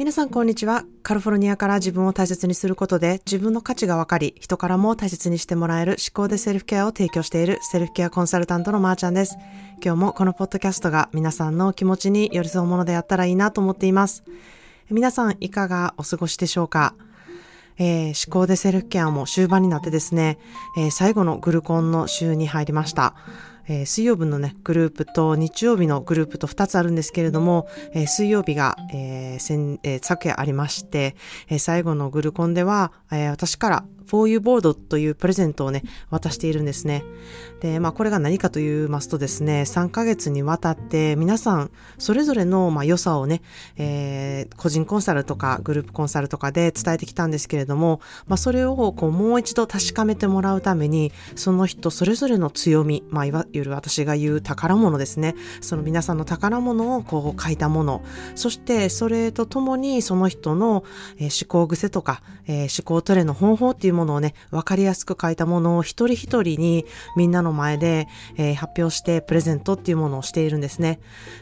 皆さんこんにちは。カリフォルニアから自分を大切にすることで自分の価値が分かり、人からも大切にしてもらえる思考でセルフケアを提供しているセルフケアコンサルタントのまーちゃんです。今日もこのポッドキャストが皆さんの気持ちに寄り添うものであったらいいなと思っています。皆さんいかがお過ごしでしょうか？えー、思考でセルフケアも終盤になってですね、えー、最後のグルコンの週に入りました。えー、水曜日のね、グループと日曜日のグループと2つあるんですけれども、えー、水曜日が、えー先えー、昨夜ありまして、えー、最後のグルコンでは、えー、私から For You Board というプレゼントをね、渡しているんですね。で、まあこれが何かと言いますとですね、3ヶ月にわたって皆さんそれぞれのまあ良さをね、えー、個人コンサルとかグループコンサルとかで伝えてきたんですけれども、まあそれをこうもう一度確かめてもらうために、その人それぞれの強み、まあいわゆる私が言う宝物ですね。その皆さんの宝物をこう書いたもの、そしてそれとともにその人の、思考癖とか、えー、思考トレの方法っていうものものをね、わかりやすく書いたものを一人一人にみんなの前で、えー、発表してプレゼントっていうものをしているんですね。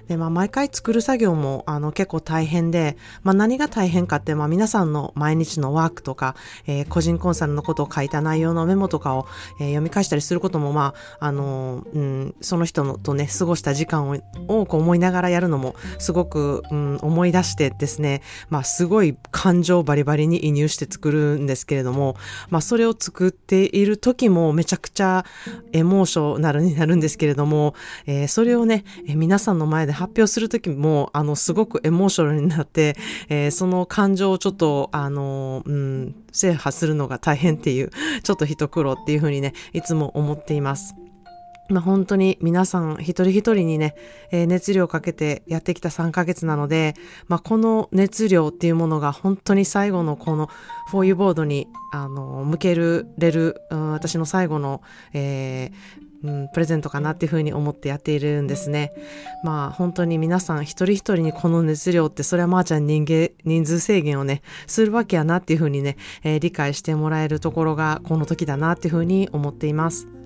で、まあ毎回作る作業もあの結構大変で、まあ何が大変かって、まあ皆さんの毎日のワークとか、えー、個人コンサルのことを書いた内容のメモとかを、えー、読み返したりすることも、まあ、あのうん、その人のとね、過ごした時間ををこう思いながらやるのもすごく、うん、思い出してですね、まあすごい感情バリバリに移入して作るんですけれども、まあそれを作っている時もめちゃくちゃエモーショナルになるんですけれども、えー、それをね、えー、皆さんの前で発表する時も、あの、すごくエモーショナルになって、えー、その感情をちょっと、あの、うん、制覇するのが大変っていう、ちょっと一苦労っていうふうにね、いつも思っています。まあ、本当に皆さん一人一人にね、えー、熱量をかけてやってきた3ヶ月なので、まあ、この熱量っていうものが本当に最後のこのフォーユーボードに、あの、向けるれる、うん、私の最後の、えー、うん、プレゼントかなっていうふうに思ってやっているんですね。まあ本当に皆さん一人一人にこの熱量ってそれはまーちゃん人間、人数制限をね、するわけやなっていうふうにね、えー、理解してもらえるところがこの時だなっていうふうに思っています。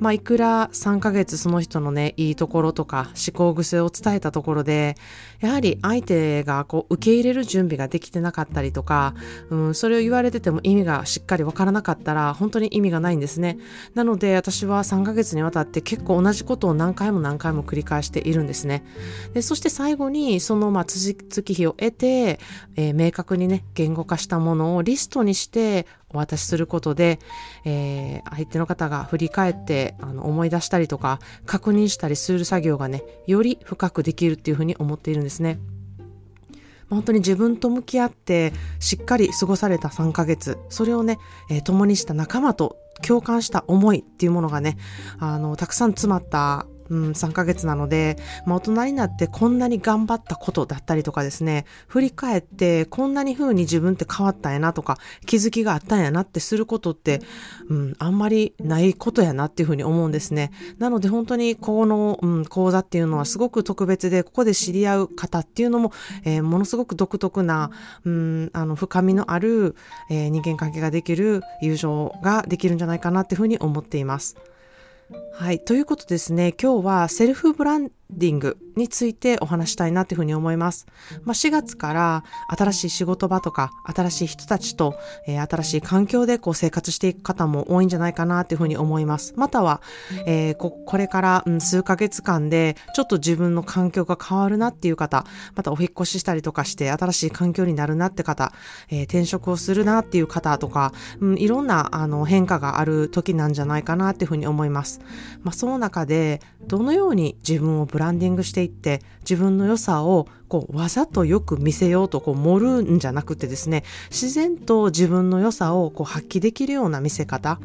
まあ、いくら3ヶ月その人のね、いいところとか思考癖を伝えたところで、やはり相手がこう受け入れる準備ができてなかったりとか、うん、それを言われてても意味がしっかりわからなかったら本当に意味がないんですね。なので私は3ヶ月にわたって結構同じことを何回も何回も繰り返しているんですね。でそして最後にそのまあ月日を得て、えー、明確にね、言語化したものをリストにしてお渡しすることで、えー、相手の方が振り返ってあの思い出したりとか確認したりする作業がねより深くできるっていうふうに思っているんですね。本当に自分と向き合ってしっかり過ごされた3ヶ月それをね、えー、共にした仲間と共感した思いっていうものがねあのたくさん詰まったうん、3ヶ月なので、まあ、大人になってこんなに頑張ったことだったりとかですね、振り返ってこんなに風に自分って変わったんやなとか、気づきがあったんやなってすることって、うん、あんまりないことやなっていうふうに思うんですね。なので本当にこの、うん、講座っていうのはすごく特別で、ここで知り合う方っていうのも、えー、ものすごく独特な、うん、あの、深みのある、えー、人間関係ができる友情ができるんじゃないかなっていうふうに思っています。はい。ということですね、今日はセルフブランディングについてお話したいなというふうに思います。まあ、4月から新しい仕事場とか、新しい人たちと、えー、新しい環境でこう生活していく方も多いんじゃないかなというふうに思います。または、えー、ここれから、うん、数ヶ月間でちょっと自分の環境が変わるなっていう方、またお引越ししたりとかして新しい環境になるなって方、えー、転職をするなっていう方とか、うん、いろんなあの変化がある時なんじゃないかなっていうふうに思います。まあ、その中でどのように自分をブランディングしていって自分の良さをこうわざとよく見せようとこう盛るんじゃなくてですね自然と自分の良さをこう発揮できるような見せ方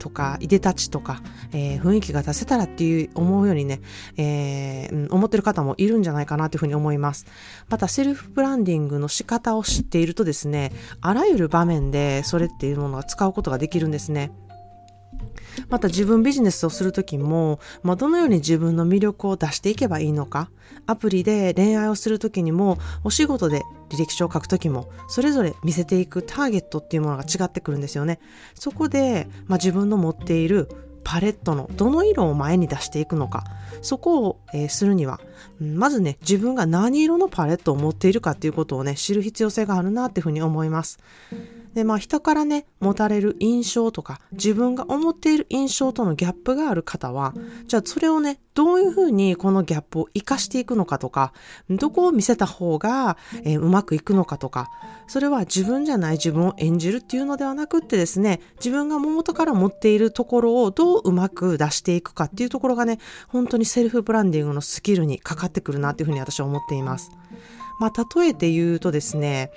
とか、いでたちとか、えー、雰囲気が出せたらっていう思うようにね、えー、思ってる方もいるんじゃないかなというふうに思います。また、セルフブランディングの仕方を知っているとですね、あらゆる場面でそれっていうものが使うことができるんですね。また自分ビジネスをするときも、まあ、どのように自分の魅力を出していけばいいのか、アプリで恋愛をするときにも、お仕事で履歴書を書くときも、それぞれ見せていくターゲットっていうものが違ってくるんですよね。そこで、まあ、自分の持っているパレットのどの色を前に出していくのか、そこを、えー、するには、まずね、自分が何色のパレットを持っているかっていうことをね、知る必要性があるなっていうふうに思います。で、まあ人からね、持たれる印象とか、自分が思っている印象とのギャップがある方は、じゃあそれをね、どういうふうにこのギャップを活かしていくのかとか、どこを見せた方が、えー、うまくいくのかとか、それは自分じゃない自分を演じるっていうのではなくってですね、自分がも元から持っているところをどううまく出していくかっていうところがね、本当にセルフブランディングのスキルにかかってくるなっていうふうに私は思っています。まあ、例えて言うとですね、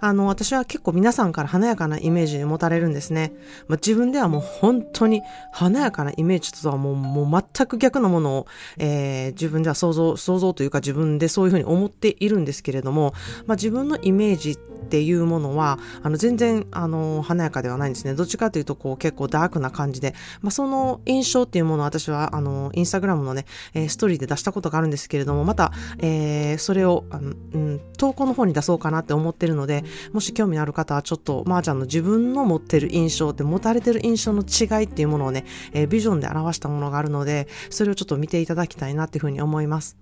あの、私は結構皆さんから華やかなイメージに持たれるんですね。まあ、自分ではもう本当に華やかなイメージとはもうもう全く逆のものを、えー、自分では想像、想像というか自分でそういうふうに思っているんですけれども、まあ、自分のイメージっていうものは、あの、全然、あの、華やかではないんですね。どっちかというと、こう、結構ダークな感じで、まあ、その印象っていうものを私は、あの、インスタグラムのね、えー、ストーリーで出したことがあるんですけれども、また、えー、それを、あの、うん、投稿の方に出そうかなって思ってるので、もし興味のある方は、ちょっと、まー、あ、ちゃんの自分の持ってる印象って、持たれてる印象の違いっていうものをね、えー、ビジョンで表したものがあるので、それをちょっと見ていただきたいなっていうふうに思います。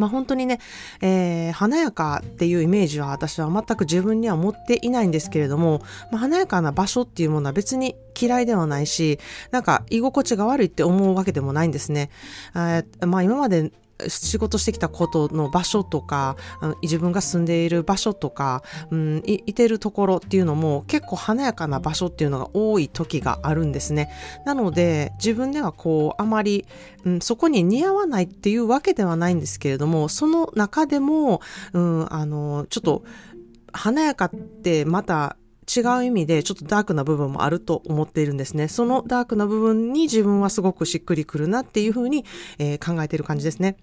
まあ本当にね、えー、華やかっていうイメージは私は全く自分には持っていないんですけれども、まあ、華やかな場所っていうものは別に嫌いではないし、なんか居心地が悪いって思うわけでもないんですね。えー、まあ今まで仕事してきたことの場所とか、自分が住んでいる場所とか、うん、いいてるところっていうのも結構華やかな場所っていうのが多い時があるんですね。なので自分ではこうあまり、うん、そこに似合わないっていうわけではないんですけれども、その中でも、うん、あの、ちょっと華やかってまた違う意味でちょっとダークな部分もあると思っているんですね。そのダークな部分に自分はすごくしっくりくるなっていうふうに、えー、考えている感じですね。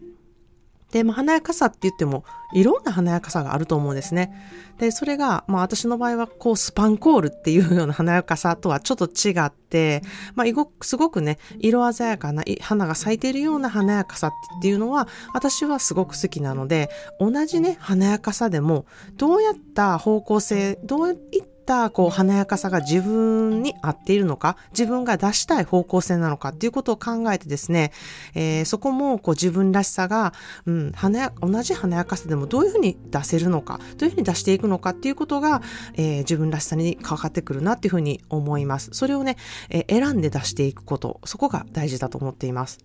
で、まあ、華やかさって言っても、いろんな華やかさがあると思うんですね。で、それが、まあ、私の場合は、こう、スパンコールっていうような華やかさとはちょっと違って、まあ、すごくね、色鮮やかな花が咲いているような華やかさっていうのは、私はすごく好きなので、同じね、華やかさでも、どうやった方向性、どういっったこう華やかさが自分に合っているのか、自分が出したい方向性なのかっていうことを考えてですね、えー、そこもこう自分らしさが、うん、華や、同じ華やかさでもどういうふうに出せるのか、どういうふうに出していくのかっていうことが、えー、自分らしさにかかってくるなっていうふうに思います。それをね、えー、選んで出していくこと、そこが大事だと思っています。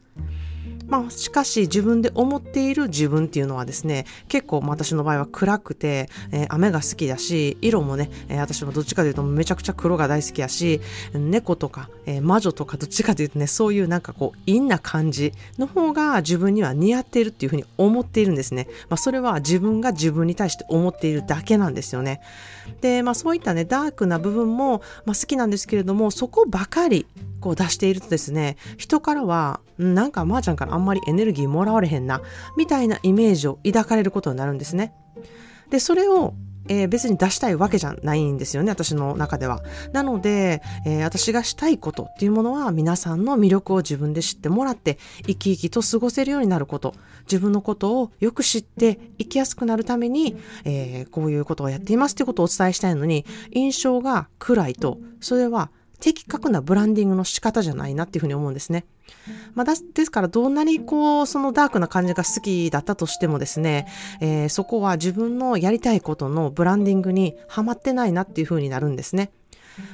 まあ、しかし自分で思っている自分っていうのはですね、結構私の場合は暗くて、えー、雨が好きだし、色もね、えー、私はどっちかというとめちゃくちゃ黒が大好きやし、猫とか、えー、魔女とかどっちかというとね、そういうなんかこう、陰な感じの方が自分には似合っているっていうふうに思っているんですね。まあ、それは自分が自分に対して思っているだけなんですよね。で、まあそういったね、ダークな部分も、まあ、好きなんですけれども、そこばかりこう出しているとですね、人からは、なんかまーちゃんからんまりエネルギーもらわれへんな、みたいなイメージを抱かれることになるんですね。で、それをえー、別に出したいわけじゃないんですよね、私の中では。なので、えー、私がしたいことっていうものは皆さんの魅力を自分で知ってもらって、生き生きと過ごせるようになること、自分のことをよく知って生きやすくなるために、えー、こういうことをやっていますってことをお伝えしたいのに、印象が暗いと、それは的確なブランディングの仕方じゃないなっていうふうに思うんですね。まあ、ですから、どんなにこう、そのダークな感じが好きだったとしてもですね、えー、そこは自分のやりたいことのブランディングにはまってないなっていうふうになるんですね。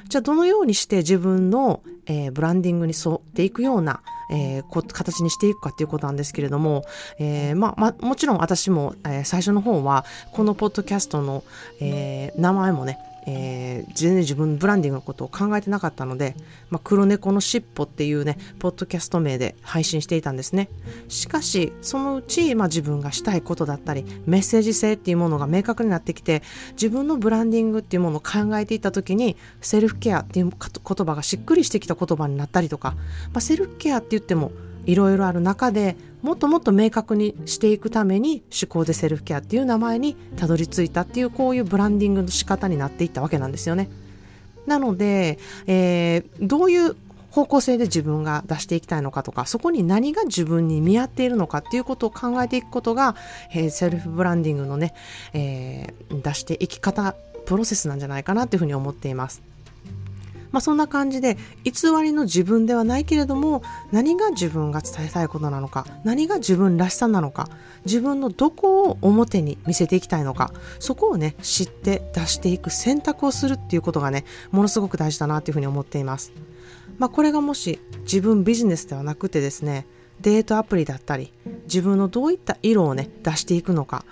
じゃあどのようにして自分の、えー、ブランディングに沿っていくような、えー、形にしていくかっていうことなんですけれども、えー、ま、ま、もちろん私も、え最初の方はこのポッドキャストの、え名前もねえー、全然自分ブランディングのことを考えてなかったので、まあ、黒猫のしっぽっていうね、ポッドキャスト名で配信していたんですね。しかし、そのうち、まあ、自分がしたいことだったり、メッセージ性っていうものが明確になってきて、自分のブランディングっていうものを考えていった時に、セルフケアっていう言葉がしっくりしてきた言葉になったりとか、まあ、セルフケアって言っても、いろいろある中でもっともっと明確にしていくために思考でセルフケアっていう名前にたどり着いたっていうこういうブランディングの仕方になっていったわけなんですよね。なので、えー、どういう方向性で自分が出していきたいのかとか、そこに何が自分に見合っているのかっていうことを考えていくことが、えー、セルフブランディングのね、えー、出していき方、プロセスなんじゃないかなっていうふうに思っています。まあ、そんな感じで偽りの自分ではないけれども何が自分が伝えたいことなのか何が自分らしさなのか自分のどこを表に見せていきたいのかそこをね知って出していく選択をするっていうことがねものすごく大事だなというふうに思っています。まあ、これがもし自分ビジネスではなくてですねデートアプリだったり自分のどういった色をね出していくのか、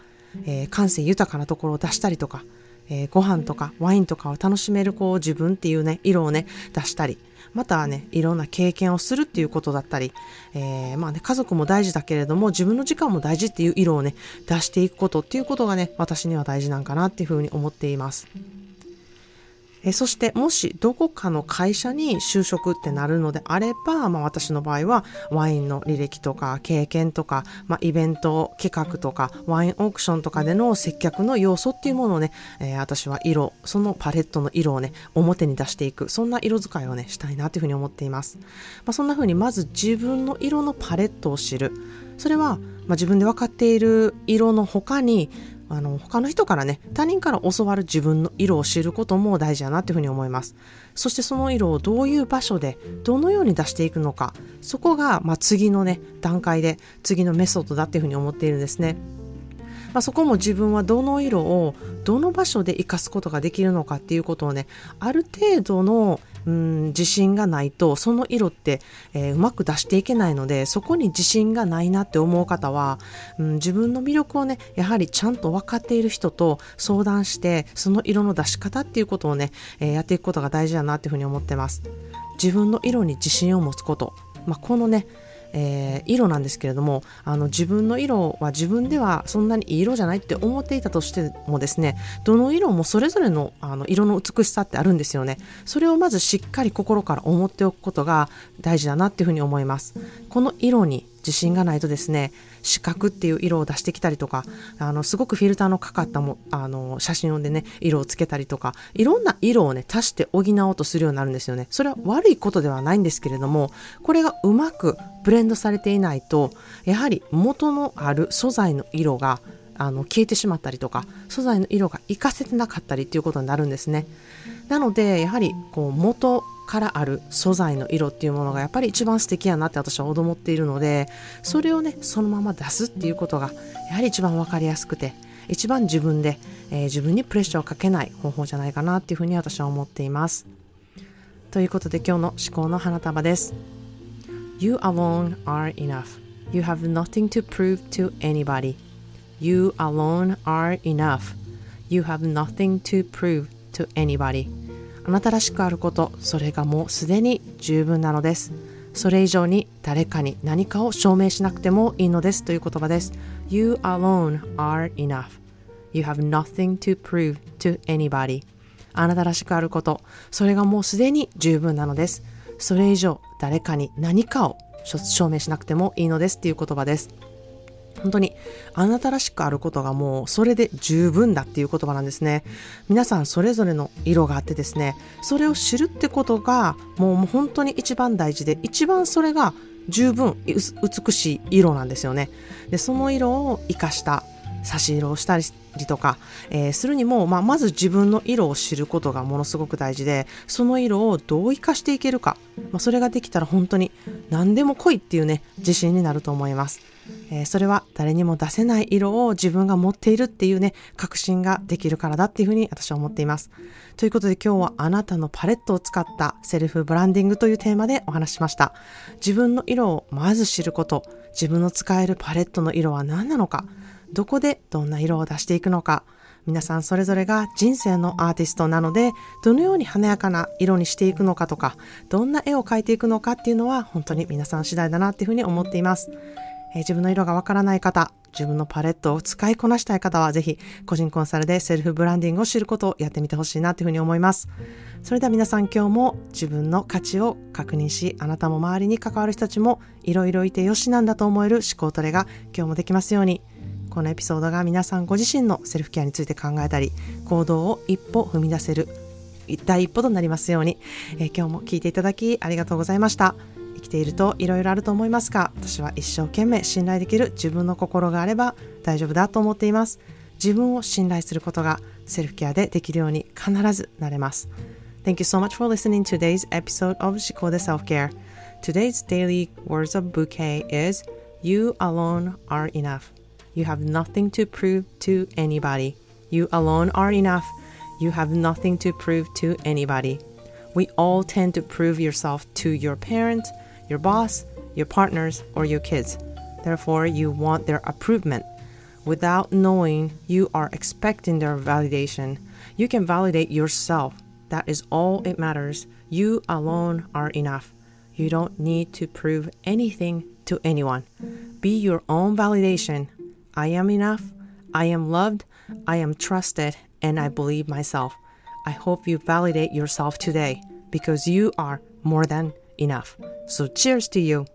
えー、感性豊かなところを出したりとかえー、ご飯とかワインとかを楽しめるこう自分っていうね、色をね、出したり、またはね、いろんな経験をするっていうことだったり、えー、まあね、家族も大事だけれども、自分の時間も大事っていう色をね、出していくことっていうことがね、私には大事なんかなっていうふうに思っています。えそしてもしどこかの会社に就職ってなるのであれば、まあ、私の場合はワインの履歴とか経験とか、まあ、イベント企画とかワインオークションとかでの接客の要素っていうものをね、えー、私は色そのパレットの色をね表に出していくそんな色使いをねしたいなというふうに思っています、まあ、そんなふうにまず自分の色のパレットを知る。それは、まあ、自分で分かっている色の他にあの他の人からね他人から教わる自分の色を知ることも大事だなっていうふうに思います。そしてその色をどういう場所でどのように出していくのかそこが、まあ、次のね段階で次のメソッドだっていうふうに思っているんですね。まあ、そこも自分はどの色をどの場所で活かすことができるのかっていうことをねある程度のうん自信がないとその色って、えー、うまく出していけないのでそこに自信がないなって思う方は、うん、自分の魅力をねやはりちゃんと分かっている人と相談してその色の出し方っていうことをね、えー、やっていくことが大事だなっていうふうに思ってます。自分の色に自信を持つこと、まあ、このねえー、色なんですけれどもあの自分の色は自分ではそんなにいい色じゃないって思っていたとしてもですねどの色もそれぞれのあの色の美しさってあるんですよね。それをまずしっかり心から思っておくことが大事だなっていうふうに思います。この色に自信がないとですね四角っていう色を出してきたりとかあのすごくフィルターのかかったもあの写真でね色をつけたりとかいろんな色をね足して補おうとするようになるんですよね。それは悪いことではないんですけれどもこれがうまくブレンドされていないとやはり元のある素材の色があの消えてしまったりとか素材の色が活かせてなかったりっていうことになるんですね。なのでやはりこう元からある素材の色っていうものがやっぱり一番素敵やなって私は思っているのでそれをねそのまま出すっていうことがやはり一番分かりやすくて一番自分で、えー、自分にプレッシャーをかけない方法じゃないかなっていうふうに私は思っています。ということで今日の思考の花束です。You alone are enough. You have nothing to prove to anybody. You alone are enough. You have nothing to prove to anybody. あなたらしくあること、それがもうすでに十分なのです。それ以上に誰かに何かを証明しなくてもいいのですという言葉です。You alone are enough. You have nothing to prove to anybody. あなたらしくあること、それがもうすでに十分なのです。それ以上誰かに何かを証明しなくてもいいのですっていう言葉です。本当にあなたらしくあることがもうそれで十分だっていう言葉なんですね。皆さんそれぞれの色があってですね、それを知るってことがもう本当に一番大事で、一番それが十分美しい色なんですよね。で、その色を活かした差し色をしたりとか、えー、するにも、まあ、まず自分の色を知ることがものすごく大事でその色をどう生かしていけるか、まあ、それができたら本当に何でも来いっていうね自信になると思います。えー、それは誰にも出せない色を自分が持っているっていうね、確信ができるからだっていうふうに私は思っています。ということで今日はあなたのパレットを使ったセルフブランディングというテーマでお話ししました。自分の色をまず知ること、自分の使えるパレットの色は何なのか、どこでどんな色を出していくのか、皆さんそれぞれが人生のアーティストなので、どのように華やかな色にしていくのかとか、どんな絵を描いていくのかっていうのは本当に皆さん次第だなっていうふうに思っています。え、自分の色がわからない方、自分のパレットを使いこなしたい方は、ぜひ個人コンサルでセルフブランディングを知ることをやってみてほしいなというふうに思います。それでは皆さん今日も自分の価値を確認し、あなたも周りに関わる人たちもいろいろいてよしなんだと思える思考トレが今日もできますように。このエピソードが皆さんご自身のセルフケアについて考えたり、行動を一歩踏み出せる第一歩となりますように、え、今日も聞いていただきありがとうございました。生きているといろいろあると思いますが私は一生懸命信頼できる自分の心があれば大丈夫だと思っています自分を信頼することがセルフケアでできるように必ずなれます Thank you so much for listening to today's episode of 思考で Self-Care. Today's daily words of bouquet is You alone are enough. You have nothing to prove to anybody. You alone are enough. You have nothing to prove to anybody. We all tend to prove yourself to your parents, your boss, your partners, or your kids. Therefore, you want their approval. Without knowing you are expecting their validation, you can validate yourself. That is all it matters. You alone are enough. You don't need to prove anything to anyone. Be your own validation. I am enough. I am loved. I am trusted. And I believe myself. I hope you validate yourself today because you are more than enough. So cheers to you.